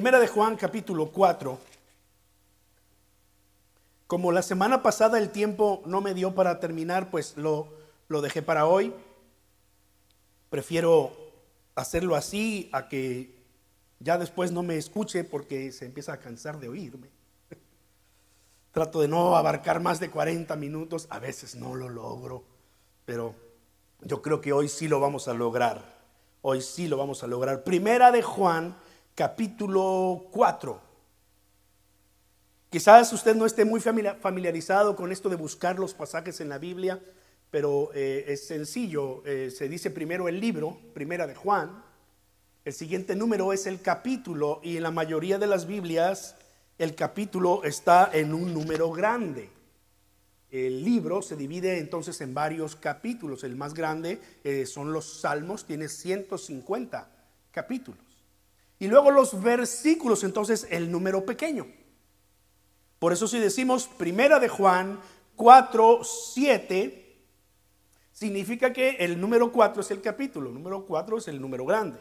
Primera de Juan capítulo 4. Como la semana pasada el tiempo no me dio para terminar, pues lo, lo dejé para hoy. Prefiero hacerlo así a que ya después no me escuche porque se empieza a cansar de oírme. Trato de no abarcar más de 40 minutos, a veces no lo logro, pero yo creo que hoy sí lo vamos a lograr. Hoy sí lo vamos a lograr. Primera de Juan, capítulo 4. Quizás usted no esté muy familiarizado con esto de buscar los pasajes en la Biblia, pero eh, es sencillo. Eh, se dice primero el libro, Primera de Juan. El siguiente número es el capítulo y en la mayoría de las Biblias el capítulo está en un número grande. El libro se divide entonces en varios capítulos. El más grande eh, son los Salmos, tiene 150 capítulos. Y luego los versículos, entonces el número pequeño. Por eso si decimos Primera de Juan 4, 7, significa que el número 4 es el capítulo, el número 4 es el número grande.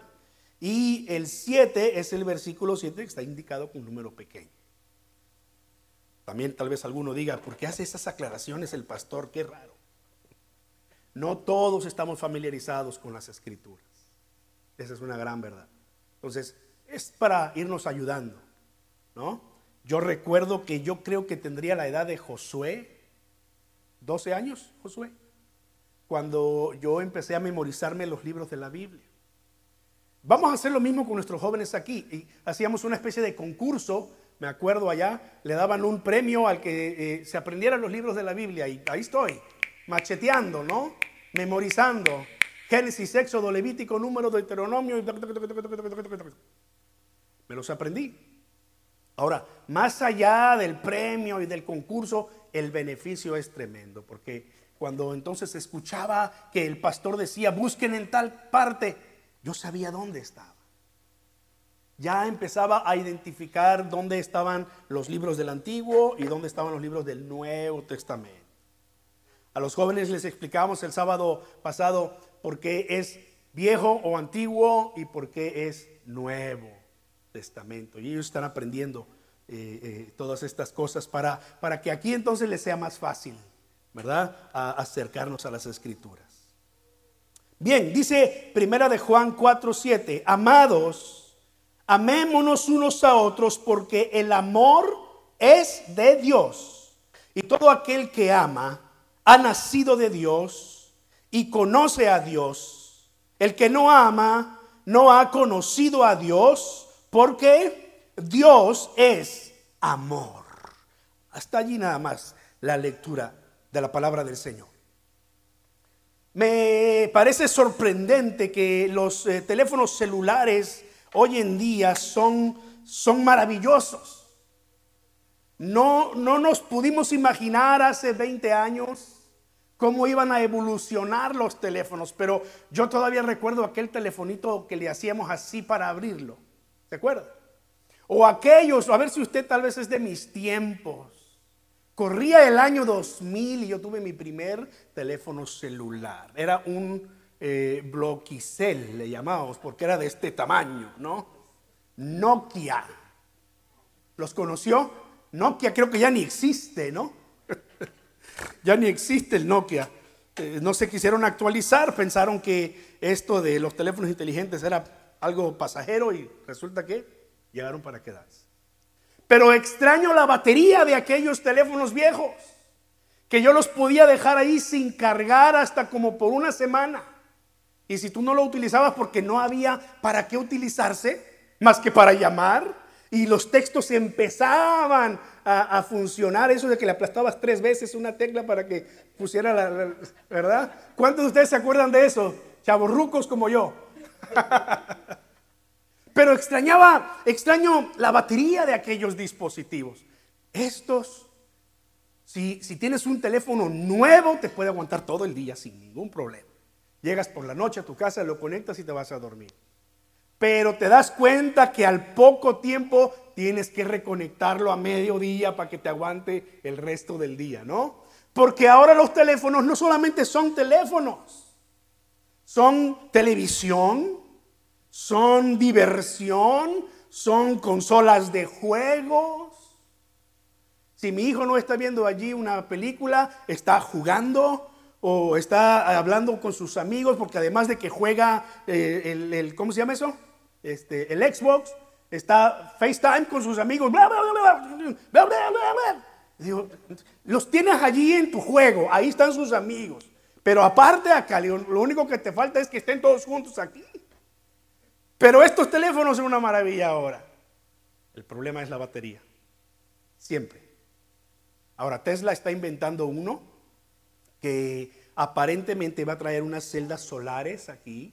Y el 7 es el versículo 7 que está indicado con un número pequeño. También tal vez alguno diga, ¿por qué hace esas aclaraciones el pastor? Qué raro. No todos estamos familiarizados con las escrituras. Esa es una gran verdad. Entonces, es para irnos ayudando, ¿no? Yo recuerdo que yo creo que tendría la edad de Josué, 12 años, Josué, cuando yo empecé a memorizarme los libros de la Biblia. Vamos a hacer lo mismo con nuestros jóvenes aquí. Y hacíamos una especie de concurso me acuerdo allá, le daban un premio al que eh, se aprendiera los libros de la Biblia y ahí estoy, macheteando, ¿no? Memorizando. Génesis, Éxodo, Levítico, Número, Deuteronomio. Me los aprendí. Ahora, más allá del premio y del concurso, el beneficio es tremendo, porque cuando entonces escuchaba que el pastor decía, busquen en tal parte, yo sabía dónde estaba ya empezaba a identificar dónde estaban los libros del Antiguo y dónde estaban los libros del Nuevo Testamento. A los jóvenes les explicamos el sábado pasado por qué es viejo o antiguo y por qué es Nuevo Testamento. Y ellos están aprendiendo eh, eh, todas estas cosas para, para que aquí entonces les sea más fácil, ¿verdad? Acercarnos a las escrituras. Bien, dice Primera de Juan 4, 7, amados, Amémonos unos a otros porque el amor es de Dios. Y todo aquel que ama ha nacido de Dios y conoce a Dios. El que no ama no ha conocido a Dios porque Dios es amor. Hasta allí nada más la lectura de la palabra del Señor. Me parece sorprendente que los eh, teléfonos celulares hoy en día son, son maravillosos. No, no nos pudimos imaginar hace 20 años cómo iban a evolucionar los teléfonos, pero yo todavía recuerdo aquel telefonito que le hacíamos así para abrirlo. ¿Se acuerda? O aquellos, a ver si usted tal vez es de mis tiempos. Corría el año 2000 y yo tuve mi primer teléfono celular. Era un eh, Bloquicel, le llamábamos, porque era de este tamaño, ¿no? Nokia. ¿Los conoció? Nokia creo que ya ni existe, ¿no? ya ni existe el Nokia. Eh, no se quisieron actualizar, pensaron que esto de los teléfonos inteligentes era algo pasajero y resulta que llegaron para quedarse. Pero extraño la batería de aquellos teléfonos viejos, que yo los podía dejar ahí sin cargar hasta como por una semana. Y si tú no lo utilizabas porque no había para qué utilizarse, más que para llamar, y los textos empezaban a, funcionar, eso de que le aplastabas tres veces una tecla para que pusiera la, ¿verdad? ¿Cuántos de ustedes se acuerdan de eso? Chavorrucos como yo. Pero extrañaba, extraño la batería de aquellos dispositivos. Estos, si, si tienes un teléfono nuevo, te puede aguantar todo el día sin ningún problema. Llegas por la noche a tu casa, lo conectas y te vas a dormir. Pero te das cuenta que al poco tiempo tienes que reconectarlo a mediodía para que te aguante el resto del día, ¿no? Porque ahora los teléfonos no solamente son teléfonos, son televisión, son diversión, son consolas de juegos. Si mi hijo no está viendo allí una película, está jugando o está hablando con sus amigos, porque además de que juega eh, el, ¿cómo se llama eso? Este, el Xbox, está FaceTime con sus amigos, los tienes allí en tu juego, ahí están sus amigos. Pero aparte acá, lo único que te falta es que estén todos juntos aquí. Pero estos teléfonos son una maravilla ahora. El problema es la batería. Siempre. Ahora, Tesla está inventando uno que aparentemente va a traer unas celdas solares aquí.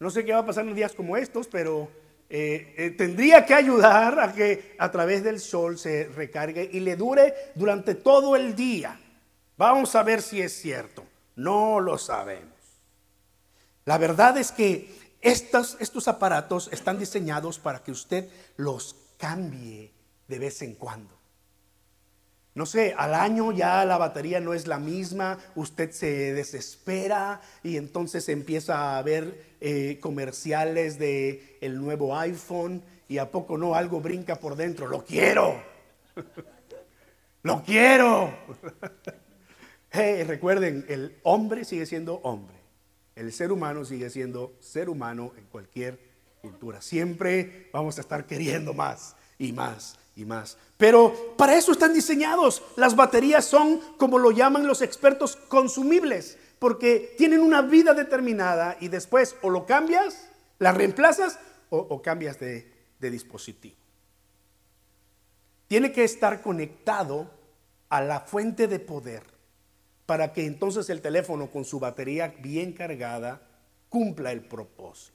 No sé qué va a pasar en días como estos, pero eh, eh, tendría que ayudar a que a través del sol se recargue y le dure durante todo el día. Vamos a ver si es cierto. No lo sabemos. La verdad es que estos, aparatos están diseñados para que usted los cambie de vez en cuando. No sé, al año ya la batería no es la misma, usted se desespera y entonces empieza a ver eh, comerciales de el nuevo iPhone y a poco no algo brinca por dentro. Lo quiero, lo quiero. Recuerden, el hombre sigue siendo hombre. El ser humano sigue siendo ser humano en cualquier cultura. Siempre vamos a estar queriendo más y más y más. Pero para eso están diseñados. Las baterías son, como lo llaman los expertos, consumibles, porque tienen una vida determinada y después o lo cambias, la reemplazas o, cambias de dispositivo. Tiene que estar conectado a la fuente de poder para que entonces el teléfono con su batería bien cargada cumpla el propósito.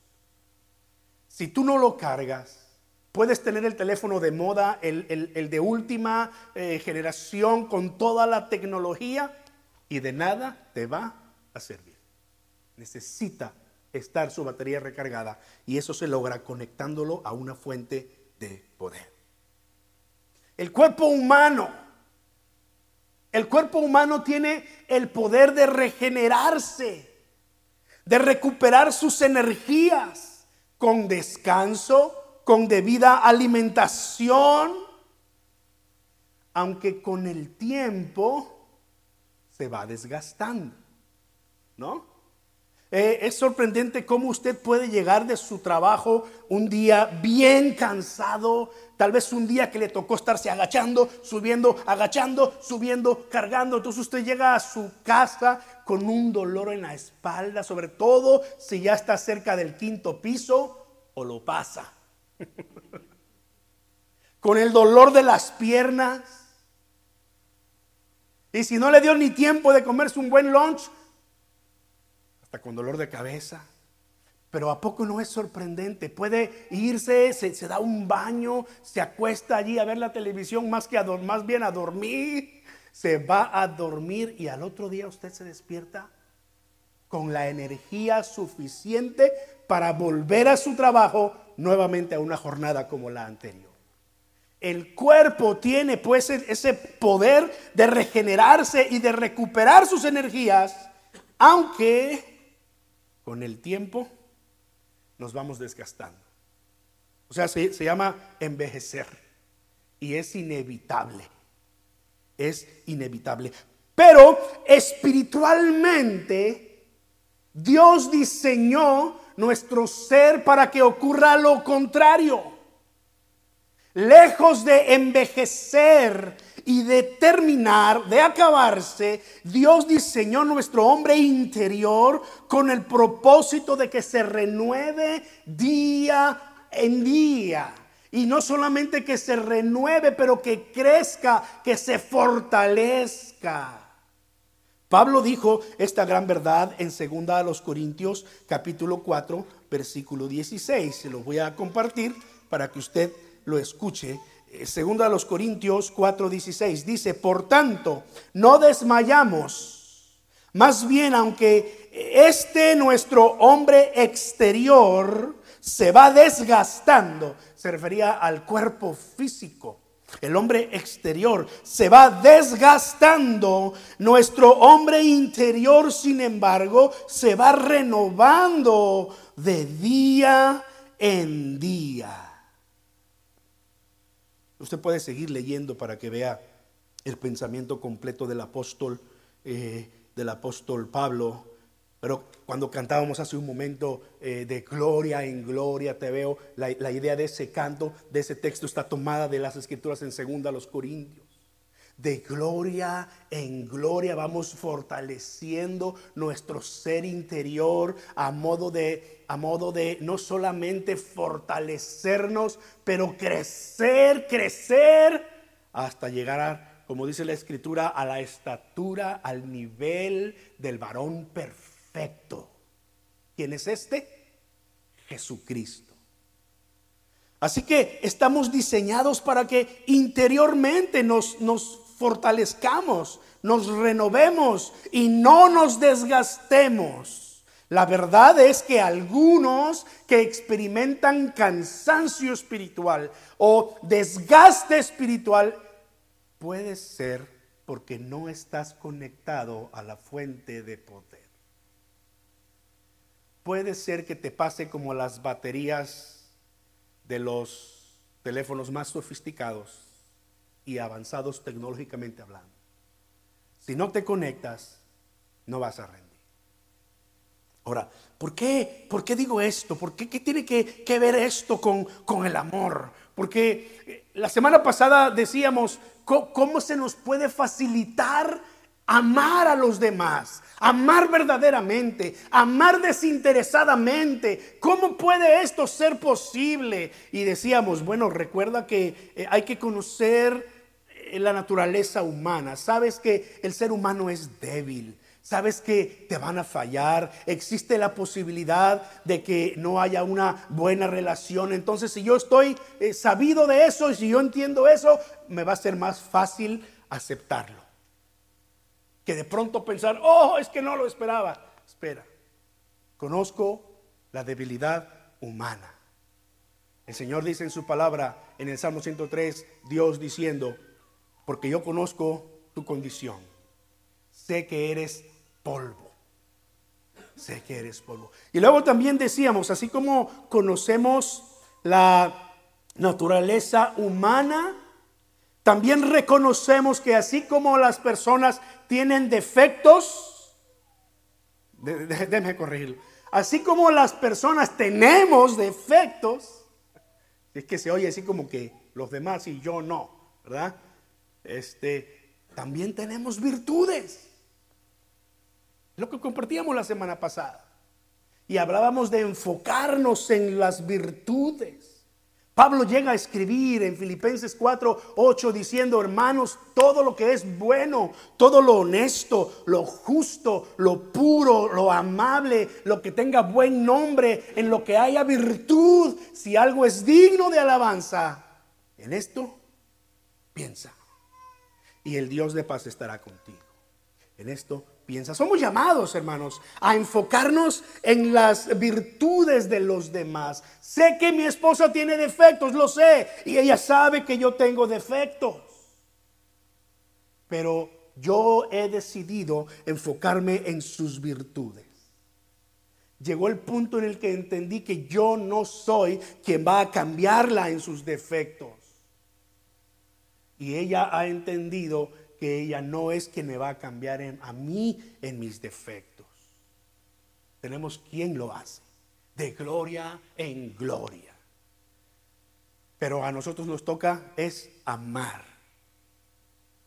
Si tú no lo cargas, puedes tener el teléfono de moda, el, de última eh, generación con toda la tecnología y de nada te va a servir. Necesita estar su batería recargada y eso se logra conectándolo a una fuente de poder. El cuerpo humano el cuerpo humano tiene el poder de regenerarse, de recuperar sus energías con descanso, con debida alimentación, aunque con el tiempo se va desgastando, ¿no? Eh, es sorprendente cómo usted puede llegar de su trabajo un día bien cansado, tal vez un día que le tocó estarse agachando, subiendo, agachando, subiendo, cargando. Entonces usted llega a su casa con un dolor en la espalda, sobre todo si ya está cerca del quinto piso o lo pasa. con el dolor de las piernas. Y si no le dio ni tiempo de comerse un buen lunch, con dolor de cabeza. Pero ¿a poco no es sorprendente? Puede irse, se, da un baño, se acuesta allí a ver la televisión más, que a, más bien a dormir. Se va a dormir y al otro día usted se despierta con la energía suficiente para volver a su trabajo nuevamente a una jornada como la anterior. El cuerpo tiene pues ese poder de regenerarse y de recuperar sus energías, aunque con el tiempo nos vamos desgastando. O sea, se, llama envejecer y es inevitable. Es inevitable. Pero espiritualmente, Dios diseñó nuestro ser para que ocurra lo contrario. Lejos de envejecer y de terminar, de acabarse, Dios diseñó nuestro hombre interior con el propósito de que se renueve día en día. Y no solamente que se renueve, pero que crezca, que se fortalezca. Pablo dijo esta gran verdad en 2 a los Corintios capítulo 4 versículo 16. Se lo voy a compartir para que usted lo escuche segunda a los Corintios 4:16 dice, por tanto, no desmayamos, más bien aunque este nuestro hombre exterior se va desgastando, se refería al cuerpo físico. El hombre exterior se va desgastando. Nuestro hombre interior, sin embargo, se va renovando de día en día. Usted puede seguir leyendo para que vea el pensamiento completo del apóstol, eh, del apóstol Pablo. Pero cuando cantábamos hace un momento eh, de gloria en gloria, te veo, la, idea de ese canto, de ese texto está tomada de las escrituras en segunda a los Corintios de gloria en gloria vamos fortaleciendo nuestro ser interior a modo de a modo de no solamente fortalecernos, pero crecer, crecer hasta llegar a, como dice la escritura, a la estatura, al nivel del varón perfecto. ¿Quién es este? Jesucristo. Así que estamos diseñados para que interiormente nos, nos fortalezcamos, nos renovemos y no nos desgastemos. La verdad es que algunos que experimentan cansancio espiritual o desgaste espiritual puede ser porque no estás conectado a la fuente de poder. Puede ser que te pase como las baterías de los teléfonos más sofisticados y avanzados tecnológicamente hablando. Si no te conectas, no vas a rendir. Ahora, ¿por qué, ¿por qué digo esto? ¿Por qué, qué tiene que, que, ver esto con, con el amor? Porque eh, la semana pasada decíamos cómo se nos puede facilitar amar a los demás, amar verdaderamente, amar desinteresadamente. ¿Cómo puede esto ser posible? Y decíamos, bueno, recuerda que eh, hay que conocer la naturaleza humana, sabes que el ser humano es débil. Sabes que te van a fallar, existe la posibilidad de que no haya una buena relación. Entonces, si yo estoy eh, sabido de eso y si yo entiendo eso, me va a ser más fácil aceptarlo. Que de pronto pensar, oh, es que no lo esperaba. Espera, conozco la debilidad humana. El Señor dice en su palabra, en el Salmo 103, Dios diciendo, porque yo conozco tu condición. Sé que eres polvo. Sé que eres polvo. Y luego también decíamos, así como conocemos la naturaleza humana, también reconocemos que así como las personas tienen defectos, déjeme corregirlo, así como las personas tenemos defectos, es que se oye así como que los demás y yo no, ¿verdad? Este, también tenemos virtudes. Lo que compartíamos la semana pasada. Y hablábamos de enfocarnos en las virtudes. Pablo llega a escribir en Filipenses 4, 8 diciendo, hermanos, todo lo que es bueno, todo lo honesto, lo justo, lo puro, lo amable, lo que tenga buen nombre, en lo que haya virtud, si algo es digno de alabanza, en esto piensa y el Dios de paz estará contigo. En esto piensa. Somos llamados, hermanos, a enfocarnos en las virtudes de los demás. Sé que mi esposa tiene defectos, lo sé, y ella sabe que yo tengo defectos. Pero yo he decidido enfocarme en sus virtudes. Llegó el punto en el que entendí que yo no soy quien va a cambiarla en sus defectos. Y ella ha entendido que ella no es quien me va a cambiar a mí en mis defectos. Tenemos quien lo hace, de gloria en gloria. Pero a nosotros nos toca es amar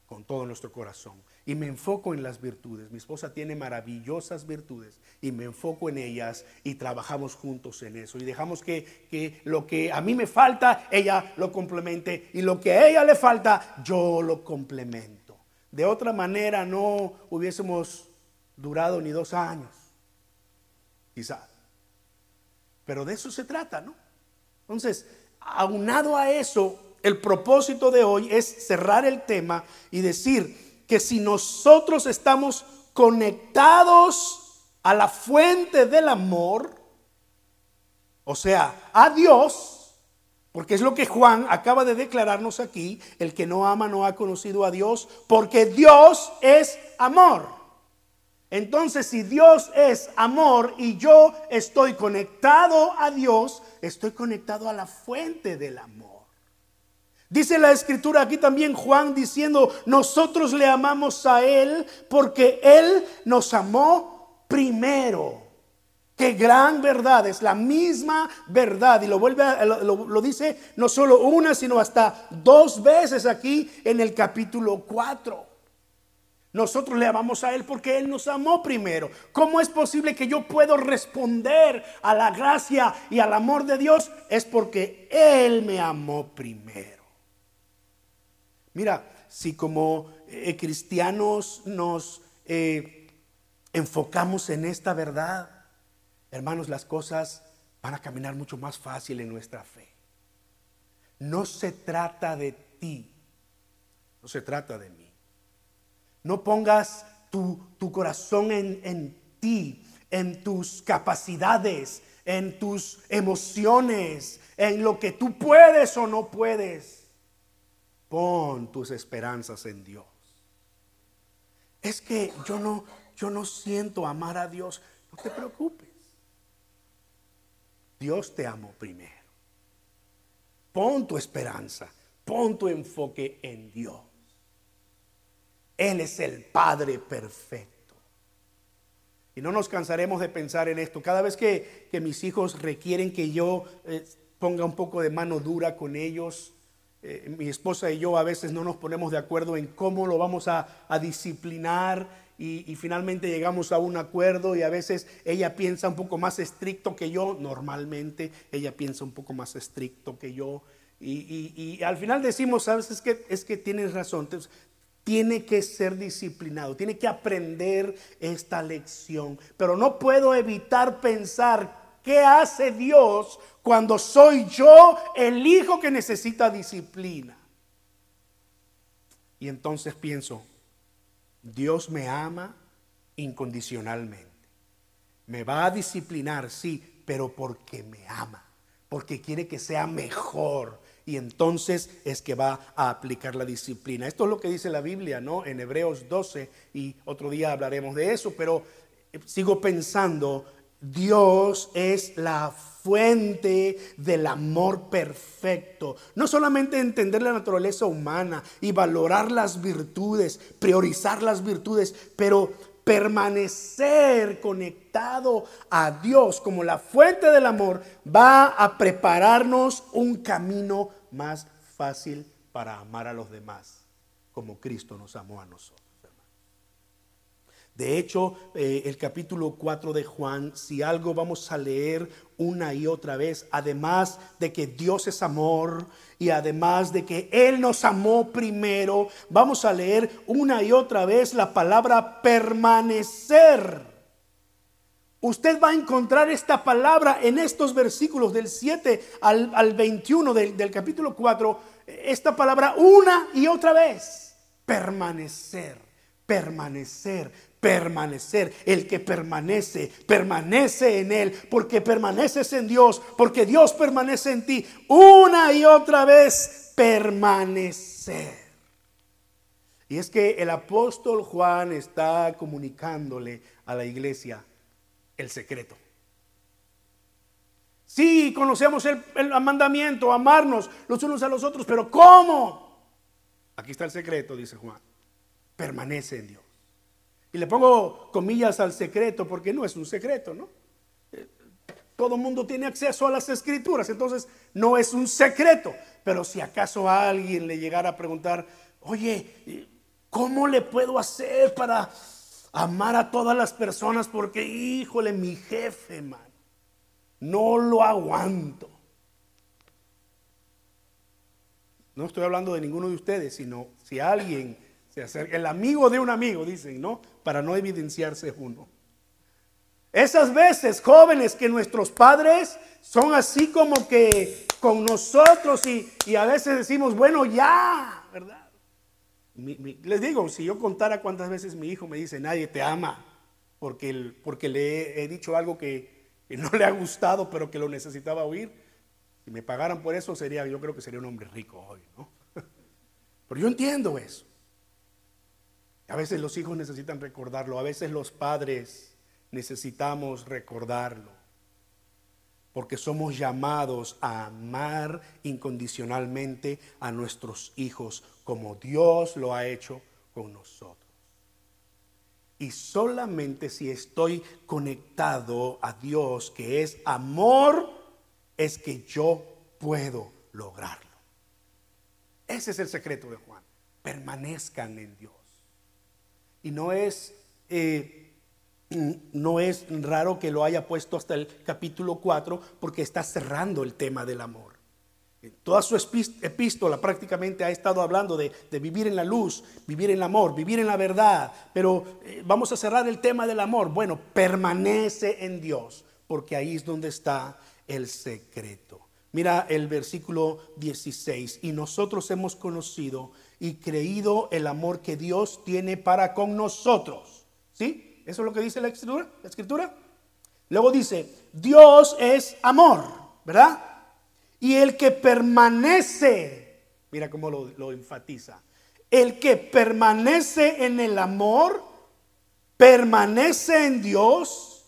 con todo nuestro corazón y me enfoco en las virtudes. Mi esposa tiene maravillosas virtudes y me enfoco en ellas y trabajamos juntos en eso. Y dejamos que, que, lo que a mí me falta, ella lo complemente y lo que a ella le falta, yo lo complemento. De otra manera no hubiésemos durado ni dos años, quizás. Pero de eso se trata, ¿no? Entonces, aunado a eso, el propósito de hoy es cerrar el tema y decir, que si nosotros estamos conectados a la fuente del amor, o sea, a Dios, porque es lo que Juan acaba de declararnos aquí, el que no ama no ha conocido a Dios, porque Dios es amor. Entonces, si Dios es amor y yo estoy conectado a Dios, estoy conectado a la fuente del amor. Dice la escritura aquí también Juan diciendo, nosotros le amamos a Él porque Él nos amó primero. Qué gran verdad, es la misma verdad. Y lo vuelve lo, dice no solo una, sino hasta dos veces aquí en el capítulo 4. Nosotros le amamos a Él porque Él nos amó primero. ¿Cómo es posible que yo puedo responder a la gracia y al amor de Dios? Es porque Él me amó primero. Mira, si como eh, cristianos nos eh, enfocamos en esta verdad, hermanos, las cosas van a caminar mucho más fácil en nuestra fe. No se trata de ti, no se trata de mí. No pongas tu, corazón en, en ti, en tus capacidades, en tus emociones, en lo que tú puedes o no puedes. Pon tus esperanzas en Dios. Es que yo no, yo no siento amar a Dios. No te preocupes. Dios te amó primero. Pon tu esperanza, pon tu enfoque en Dios. Él es el Padre perfecto. Y no nos cansaremos de pensar en esto. Cada vez que, mis hijos requieren que yo eh, ponga un poco de mano dura con ellos, eh, mi esposa y yo a veces no nos ponemos de acuerdo en cómo lo vamos a, disciplinar y, finalmente llegamos a un acuerdo y a veces ella piensa un poco más estricto que yo, normalmente ella piensa un poco más estricto que yo. Y, al final decimos, sabes, es que, es que tienes razón, tiene que ser disciplinado, tiene que aprender esta lección, pero no puedo evitar pensar qué hace Dios cuando soy yo el hijo que necesita disciplina. Y entonces pienso, Dios me ama incondicionalmente. Me va a disciplinar, sí, pero porque me ama, porque quiere que sea mejor. Y entonces es que va a aplicar la disciplina. Esto es lo que dice la Biblia, ¿no? En Hebreos 12, y otro día hablaremos de eso, pero eh, sigo pensando, Dios es la fuente del amor perfecto. No solamente entender la naturaleza humana y valorar las virtudes, priorizar las virtudes, pero permanecer conectado a Dios como la fuente del amor va a prepararnos un camino más fácil para amar a los demás, como Cristo nos amó a nosotros. De hecho, eh, el capítulo 4 de Juan, si algo vamos a leer una y otra vez, además de que Dios es amor y además de que Él nos amó primero, vamos a leer una y otra vez la palabra permanecer. Usted va a encontrar esta palabra en estos versículos del 7 al, 21 del, del capítulo 4, esta palabra una y otra vez, permanecer permanecer permanecer. El que permanece, permanece en Él, porque permaneces en Dios, porque Dios permanece en ti. Una y otra vez, permanecer. Y es que el apóstol Juan está comunicándole a la iglesia el secreto. Sí, conocemos el, el, mandamiento, amarnos los unos a los otros, pero ¿cómo? Aquí está el secreto, dice Juan. Permanece en Dios. Y le pongo comillas al secreto porque no es un secreto, ¿no? Eh, todo mundo tiene acceso a las escrituras, entonces no es un secreto. Pero si acaso a alguien le llegara a preguntar, oye, ¿cómo le puedo hacer para amar a todas las personas? Porque, híjole, mi jefe, man, no lo aguanto. No estoy hablando de ninguno de ustedes, sino si alguien el amigo de un amigo, dicen, ¿no? para no evidenciarse uno. Esas veces, jóvenes, que nuestros padres son así como que con nosotros y, a veces decimos, bueno, ya, ¿verdad? les digo, si yo contara cuántas veces mi hijo me dice, nadie te ama, porque, porque le he, dicho algo que, que, no le ha gustado, pero que lo necesitaba oír, si me pagaran por eso, sería, yo creo que sería un hombre rico hoy, ¿no? Pero yo entiendo eso. A veces los hijos necesitan recordarlo, a veces los padres necesitamos recordarlo. porque somos llamados a amar incondicionalmente a nuestros hijos como Dios lo ha hecho con nosotros. Y solamente si estoy conectado a Dios, que es amor, es que yo puedo lograrlo. Ese es el secreto de Juan. Permanezcan en Dios. Y no es, eh, no es raro que lo haya puesto hasta el capítulo 4 porque está cerrando el tema del amor. Toda su epístola prácticamente ha estado hablando de, vivir en la luz, vivir en el amor, vivir en la verdad. Pero eh, vamos a cerrar el tema del amor. Bueno, permanece en Dios, porque ahí es donde está el secreto. Mira el versículo 16. Y nosotros hemos conocido y creído el amor que Dios tiene para con nosotros. ¿Sí? ¿Eso es lo que dice la escritura? Luego dice, Dios es amor, ¿verdad? Y el que permanece, mira cómo lo, enfatiza, el que permanece en el amor, permanece en Dios.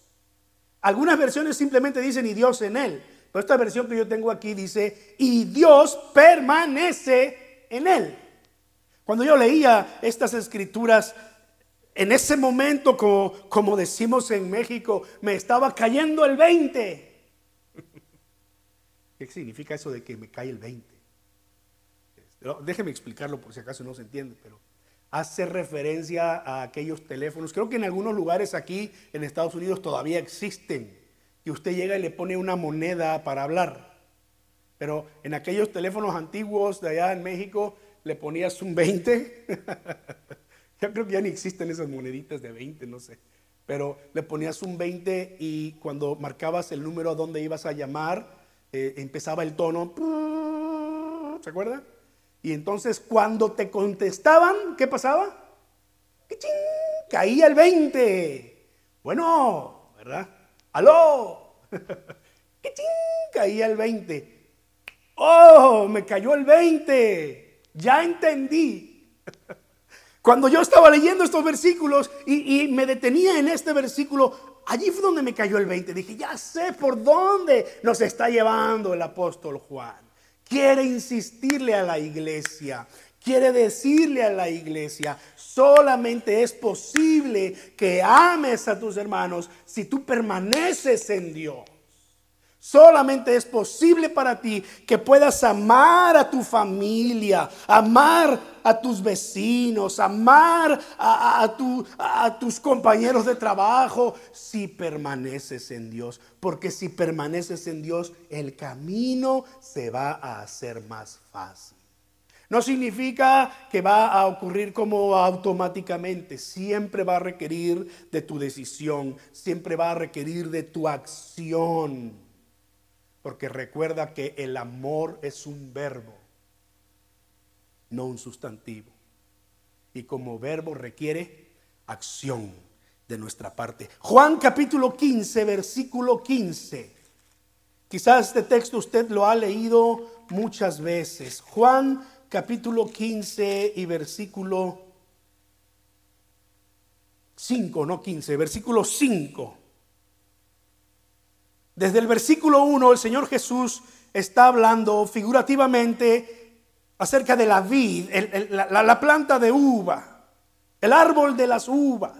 Algunas versiones simplemente dicen y Dios en él. Pero esta versión que yo tengo aquí dice y Dios permanece en él. Cuando yo leía estas escrituras, en ese momento, como, como decimos en México, me estaba cayendo el 20. ¿Qué significa eso de que me cae el 20? Déjeme explicarlo por si acaso no se entiende, pero hace referencia a aquellos teléfonos. Creo que en algunos lugares aquí en Estados Unidos todavía existen, que usted llega y le pone una moneda para hablar. Pero en aquellos teléfonos antiguos de allá en México le ponías un 20. Yo creo que ya ni existen esas moneditas de 20, no sé. Pero le ponías un 20 y cuando marcabas el número a donde ibas a llamar, eh, empezaba el tono, ¿se acuerda? Y entonces cuando te contestaban, ¿qué pasaba? Caía el 20. Bueno, ¿verdad? ¡Aló! Caía el 20. ¡Oh! Me cayó el 20. Ya entendí. Cuando yo estaba leyendo estos versículos y, me detenía en este versículo, Allí fue donde me cayó el 20. Dije, ya sé por dónde nos está llevando el apóstol Juan. Quiere insistirle a la iglesia. Quiere decirle a la iglesia, solamente es posible que ames a tus hermanos si tú permaneces en Dios. Solamente es posible para ti que puedas amar a tu familia, amar a tus vecinos, amar a, tus compañeros de trabajo, si permaneces en Dios. Porque si permaneces en Dios, el camino se va a hacer más fácil. No significa que va a ocurrir como automáticamente. Siempre va a requerir de tu decisión. Siempre va a requerir de tu acción. Porque recuerda que el amor es un verbo, no un sustantivo. Y como verbo requiere acción de nuestra parte. Juan capítulo 15, versículo 15. Quizás este texto usted lo ha leído muchas veces. Juan capítulo 15 y versículo 5, no 15, versículo 5. Desde el versículo 1 el Señor Jesús está hablando figurativamente acerca de la vid, la, planta de uva, el árbol de las uvas.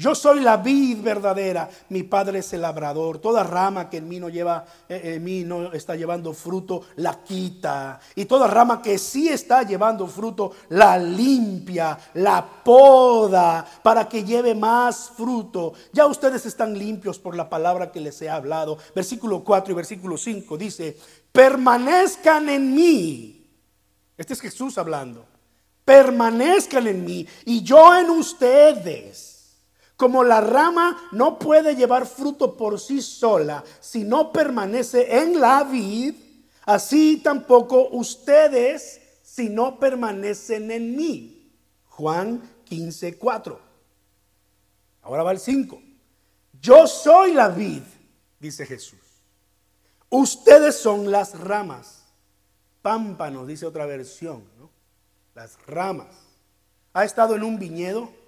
Yo soy la vid verdadera, mi padre es el labrador. Toda rama que en mí no lleva, eh, en mí no está llevando fruto, la quita. Y toda rama que sí está llevando fruto, la limpia, la poda, para que lleve más fruto. Ya ustedes están limpios por la palabra que les he hablado. Versículo 4 y versículo 5 dice, permanezcan en mí. Este es Jesús hablando. Permanezcan en mí y yo en ustedes. Como la rama no puede llevar fruto por sí sola si no permanece en la vid, así tampoco ustedes si no permanecen en mí. Juan 15, 4. Ahora va el 5. Yo soy la vid, dice Jesús. Ustedes son las ramas. Pámpanos, dice otra versión, ¿no? Las ramas. ¿Ha estado en un viñedo?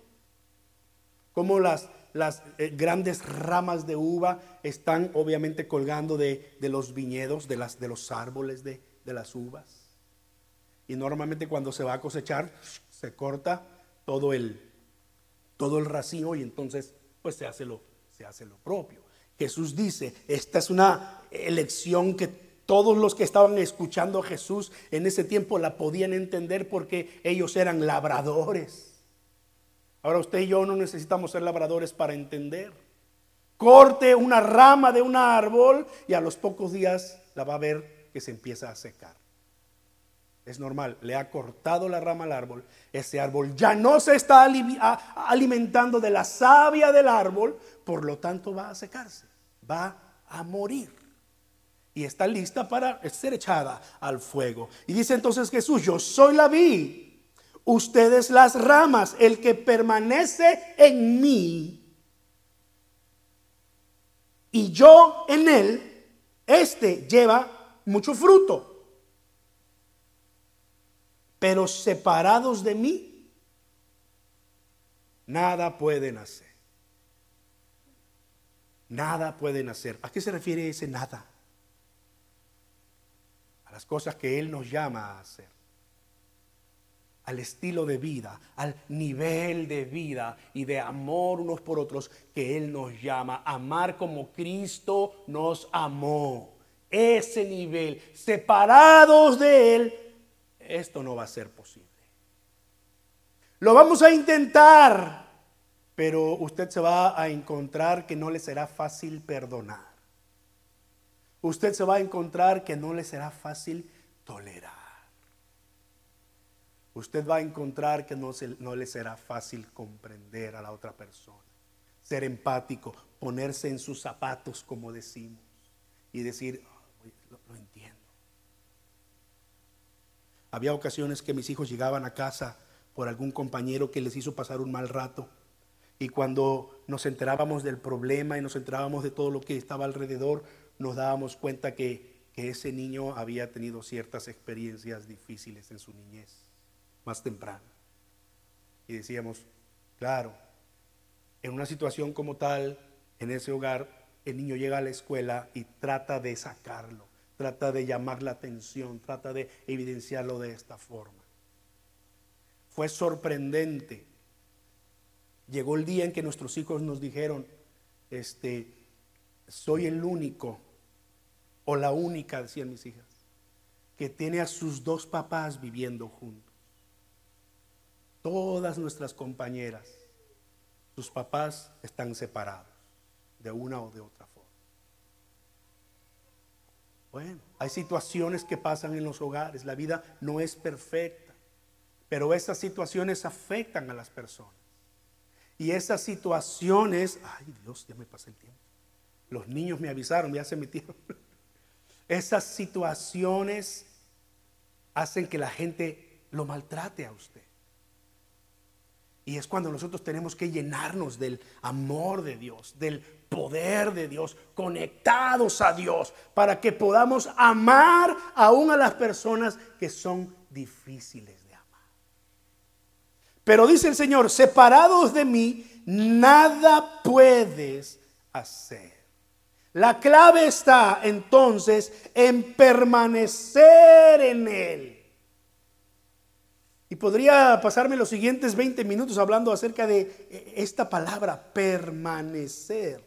Como las, las eh, grandes ramas de uva están obviamente colgando de, de los viñedos, de, las, de los árboles de, de las uvas. Y normalmente cuando se va a cosechar, se corta todo el, todo el racimo y entonces pues se hace, lo, se hace lo propio. Jesús dice, esta es una elección que todos los que estaban escuchando a Jesús en ese tiempo la podían entender porque ellos eran labradores. Ahora usted y yo no necesitamos ser labradores para entender. Corte una rama de un árbol y a los pocos días la va a ver que se empieza a secar. Es normal, le ha cortado la rama al árbol. Ese árbol ya no se está alimentando de la savia del árbol, por lo tanto va a secarse, va a morir. Y está lista para ser echada al fuego. Y dice entonces Jesús, yo soy la vid ustedes las ramas, el que permanece en mí y yo en él, este lleva mucho fruto. Pero separados de mí, nada pueden hacer. Nada pueden hacer. ¿A qué se refiere ese nada? A las cosas que Él nos llama a hacer al estilo de vida, al nivel de vida y de amor unos por otros que Él nos llama. Amar como Cristo nos amó. Ese nivel, separados de Él, esto no va a ser posible. Lo vamos a intentar, pero usted se va a encontrar que no le será fácil perdonar. Usted se va a encontrar que no le será fácil tolerar usted va a encontrar que no, le será fácil comprender a la otra persona, ser empático, ponerse en sus zapatos, como decimos, y decir, lo, lo entiendo. Había ocasiones que mis hijos llegaban a casa por algún compañero que les hizo pasar un mal rato. Y cuando nos enterábamos del problema y nos enterábamos de todo lo que estaba alrededor, nos dábamos cuenta que ese niño había tenido ciertas experiencias difíciles en su niñez más temprano. Y decíamos, claro, en una situación como tal, en ese hogar, el niño llega a la escuela y trata de sacarlo, trata de llamar la atención, trata de evidenciarlo de esta forma. Fue sorprendente. Llegó el día en que nuestros hijos nos dijeron, este, soy el único o la única, decían mis hijas, que tiene a sus dos papás viviendo juntos. Todas nuestras compañeras, sus papás están separados de una o de otra forma. Bueno, hay situaciones que pasan en los hogares, la vida no es perfecta, pero esas situaciones afectan a las personas. Y esas situaciones, ay Dios, ya me pasé el tiempo. Los niños me avisaron, ya se metieron. Esas situaciones hacen que la gente lo maltrate a usted. Y es cuando nosotros tenemos que llenarnos del amor de Dios, del poder de Dios, conectados a Dios, para que podamos amar aún a las personas que son difíciles de amar. Pero dice el Señor, separados de mí, nada puedes hacer. La clave está entonces en permanecer en Él. Y podría pasarme los siguientes 20 minutos hablando acerca de eh, esta palabra, permanecer.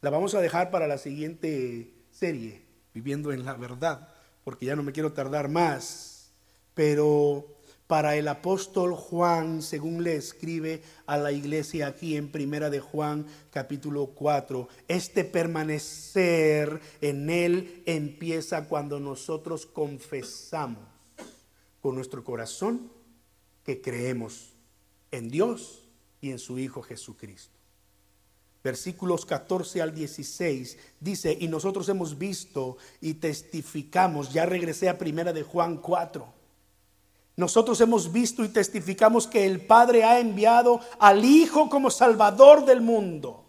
La vamos a dejar para la siguiente serie, viviendo en la verdad, porque ya no me quiero tardar más. Pero para el apóstol Juan, según le escribe a la iglesia aquí en Primera de Juan capítulo 4, este permanecer en él empieza cuando nosotros confesamos con nuestro corazón que creemos en Dios y en su Hijo Jesucristo. Versículos 14 al 16 dice, y nosotros hemos visto y testificamos, ya regresé a primera de Juan 4. Nosotros hemos visto y testificamos que el Padre ha enviado al Hijo como Salvador del mundo.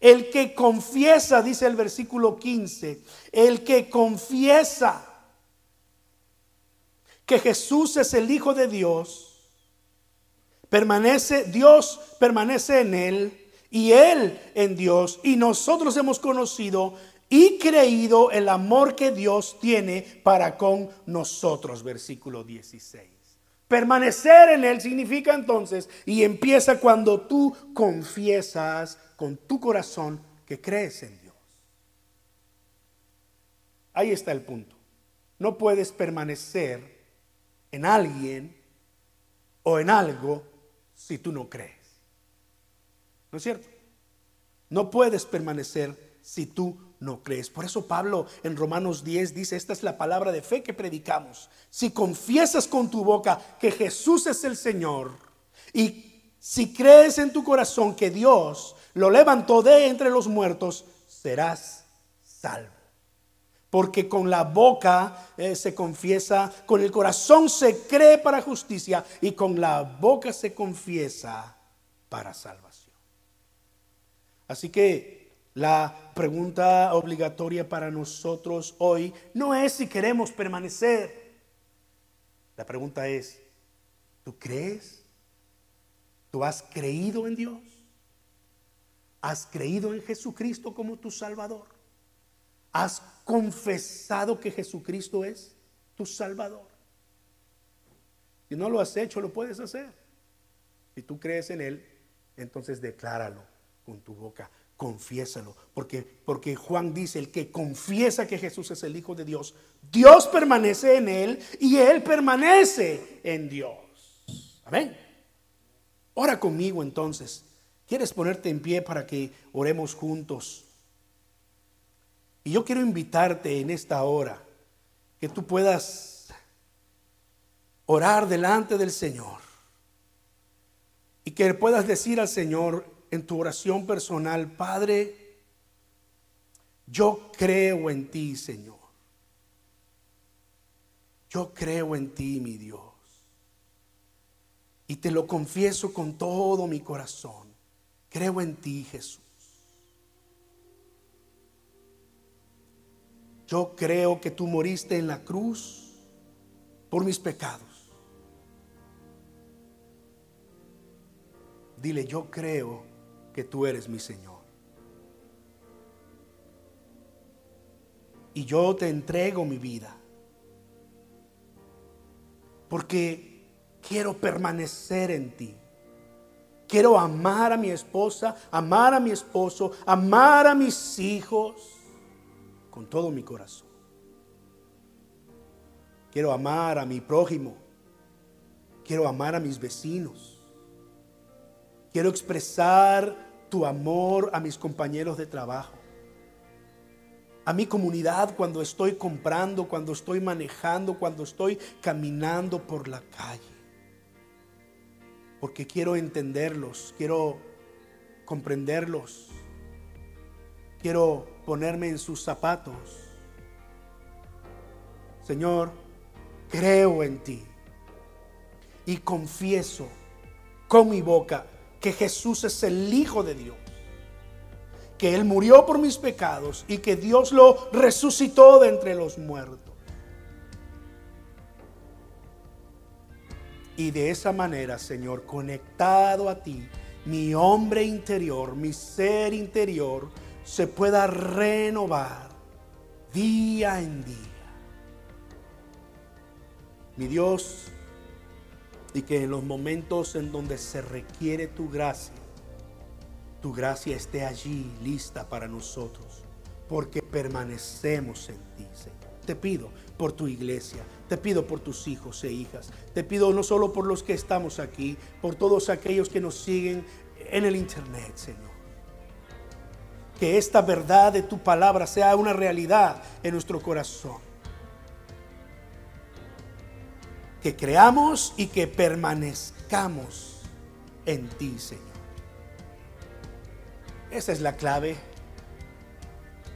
El que confiesa, dice el versículo 15, el que confiesa que Jesús es el Hijo de Dios, permanece, Dios permanece en él y Él en Dios, y nosotros hemos conocido y creído el amor que Dios tiene para con nosotros. Versículo 16. Permanecer en Él significa entonces, y empieza cuando tú confiesas con tu corazón que crees en Dios. Ahí está el punto. No puedes permanecer en alguien o en algo si tú no crees. ¿No es cierto? No puedes permanecer si tú no crees. Por eso Pablo en Romanos 10 dice, esta es la palabra de fe que predicamos. Si confiesas con tu boca que Jesús es el Señor y si crees en tu corazón que Dios lo levantó de entre los muertos, serás salvo. Porque con la boca eh, se confiesa, con el corazón se cree para justicia y con la boca se confiesa para salvación. Así que la pregunta obligatoria para nosotros hoy no es si queremos permanecer. La pregunta es, ¿tú crees? ¿Tú has creído en Dios? ¿Has creído en Jesucristo como tu Salvador? ¿Has confesado que Jesucristo es tu Salvador? Si no lo has hecho, lo puedes hacer. Si tú crees en Él, entonces decláralo con tu boca confiésalo. Porque, porque Juan dice, el que confiesa que Jesús es el Hijo de Dios, Dios permanece en él y él permanece en Dios. Amén. Ora conmigo entonces. ¿Quieres ponerte en pie para que oremos juntos? Y yo quiero invitarte en esta hora que tú puedas orar delante del Señor y que puedas decir al Señor, en tu oración personal, Padre, yo creo en ti, Señor. Yo creo en ti, mi Dios. Y te lo confieso con todo mi corazón. Creo en ti, Jesús. Yo creo que tú moriste en la cruz por mis pecados. Dile, yo creo que tú eres mi Señor. Y yo te entrego mi vida. Porque quiero permanecer en ti. Quiero amar a mi esposa, amar a mi esposo, amar a mis hijos con todo mi corazón. Quiero amar a mi prójimo. Quiero amar a mis vecinos. Quiero expresar tu amor a mis compañeros de trabajo, a mi comunidad cuando estoy comprando, cuando estoy manejando, cuando estoy caminando por la calle. Porque quiero entenderlos, quiero comprenderlos, quiero ponerme en sus zapatos. Señor, creo en ti y confieso con mi boca que Jesús es el Hijo de Dios, que Él murió por mis pecados y que Dios lo resucitó de entre los muertos. Y de esa manera, Señor, conectado a ti, mi hombre interior, mi ser interior, se pueda renovar día en día. Mi Dios, y que en los momentos en donde se requiere tu gracia, tu gracia esté allí lista para nosotros, porque permanecemos en ti, Señor. Te pido por tu iglesia, te pido por tus hijos e hijas, te pido no solo por los que estamos aquí, por todos aquellos que nos siguen en el internet, Señor. Que esta verdad de tu palabra sea una realidad en nuestro corazón que creamos y que permanezcamos en ti, Señor. Esa es la clave.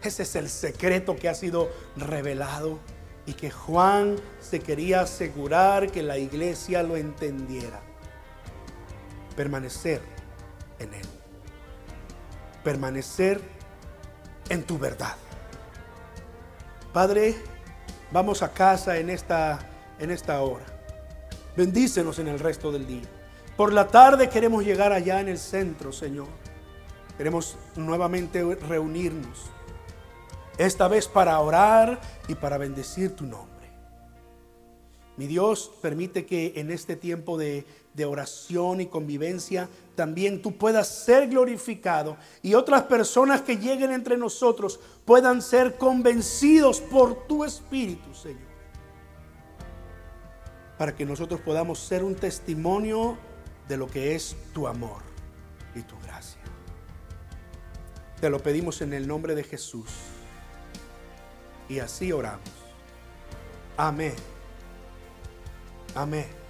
Ese es el secreto que ha sido revelado y que Juan se quería asegurar que la iglesia lo entendiera. Permanecer en Él. Permanecer en tu verdad. Padre, vamos a casa en esta, en esta hora. Bendícenos en el resto del día. Por la tarde queremos llegar allá en el centro, Señor. Queremos nuevamente reunirnos, esta vez para orar y para bendecir tu nombre. Mi Dios permite que en este tiempo de, de, oración y convivencia también tú puedas ser glorificado y otras personas que lleguen entre nosotros puedan ser convencidos por tu Espíritu, Señor. Para que nosotros podamos ser un testimonio de lo que es tu amor y tu gracia. Te lo pedimos en el nombre de Jesús. Y así oramos. Amén. Amén.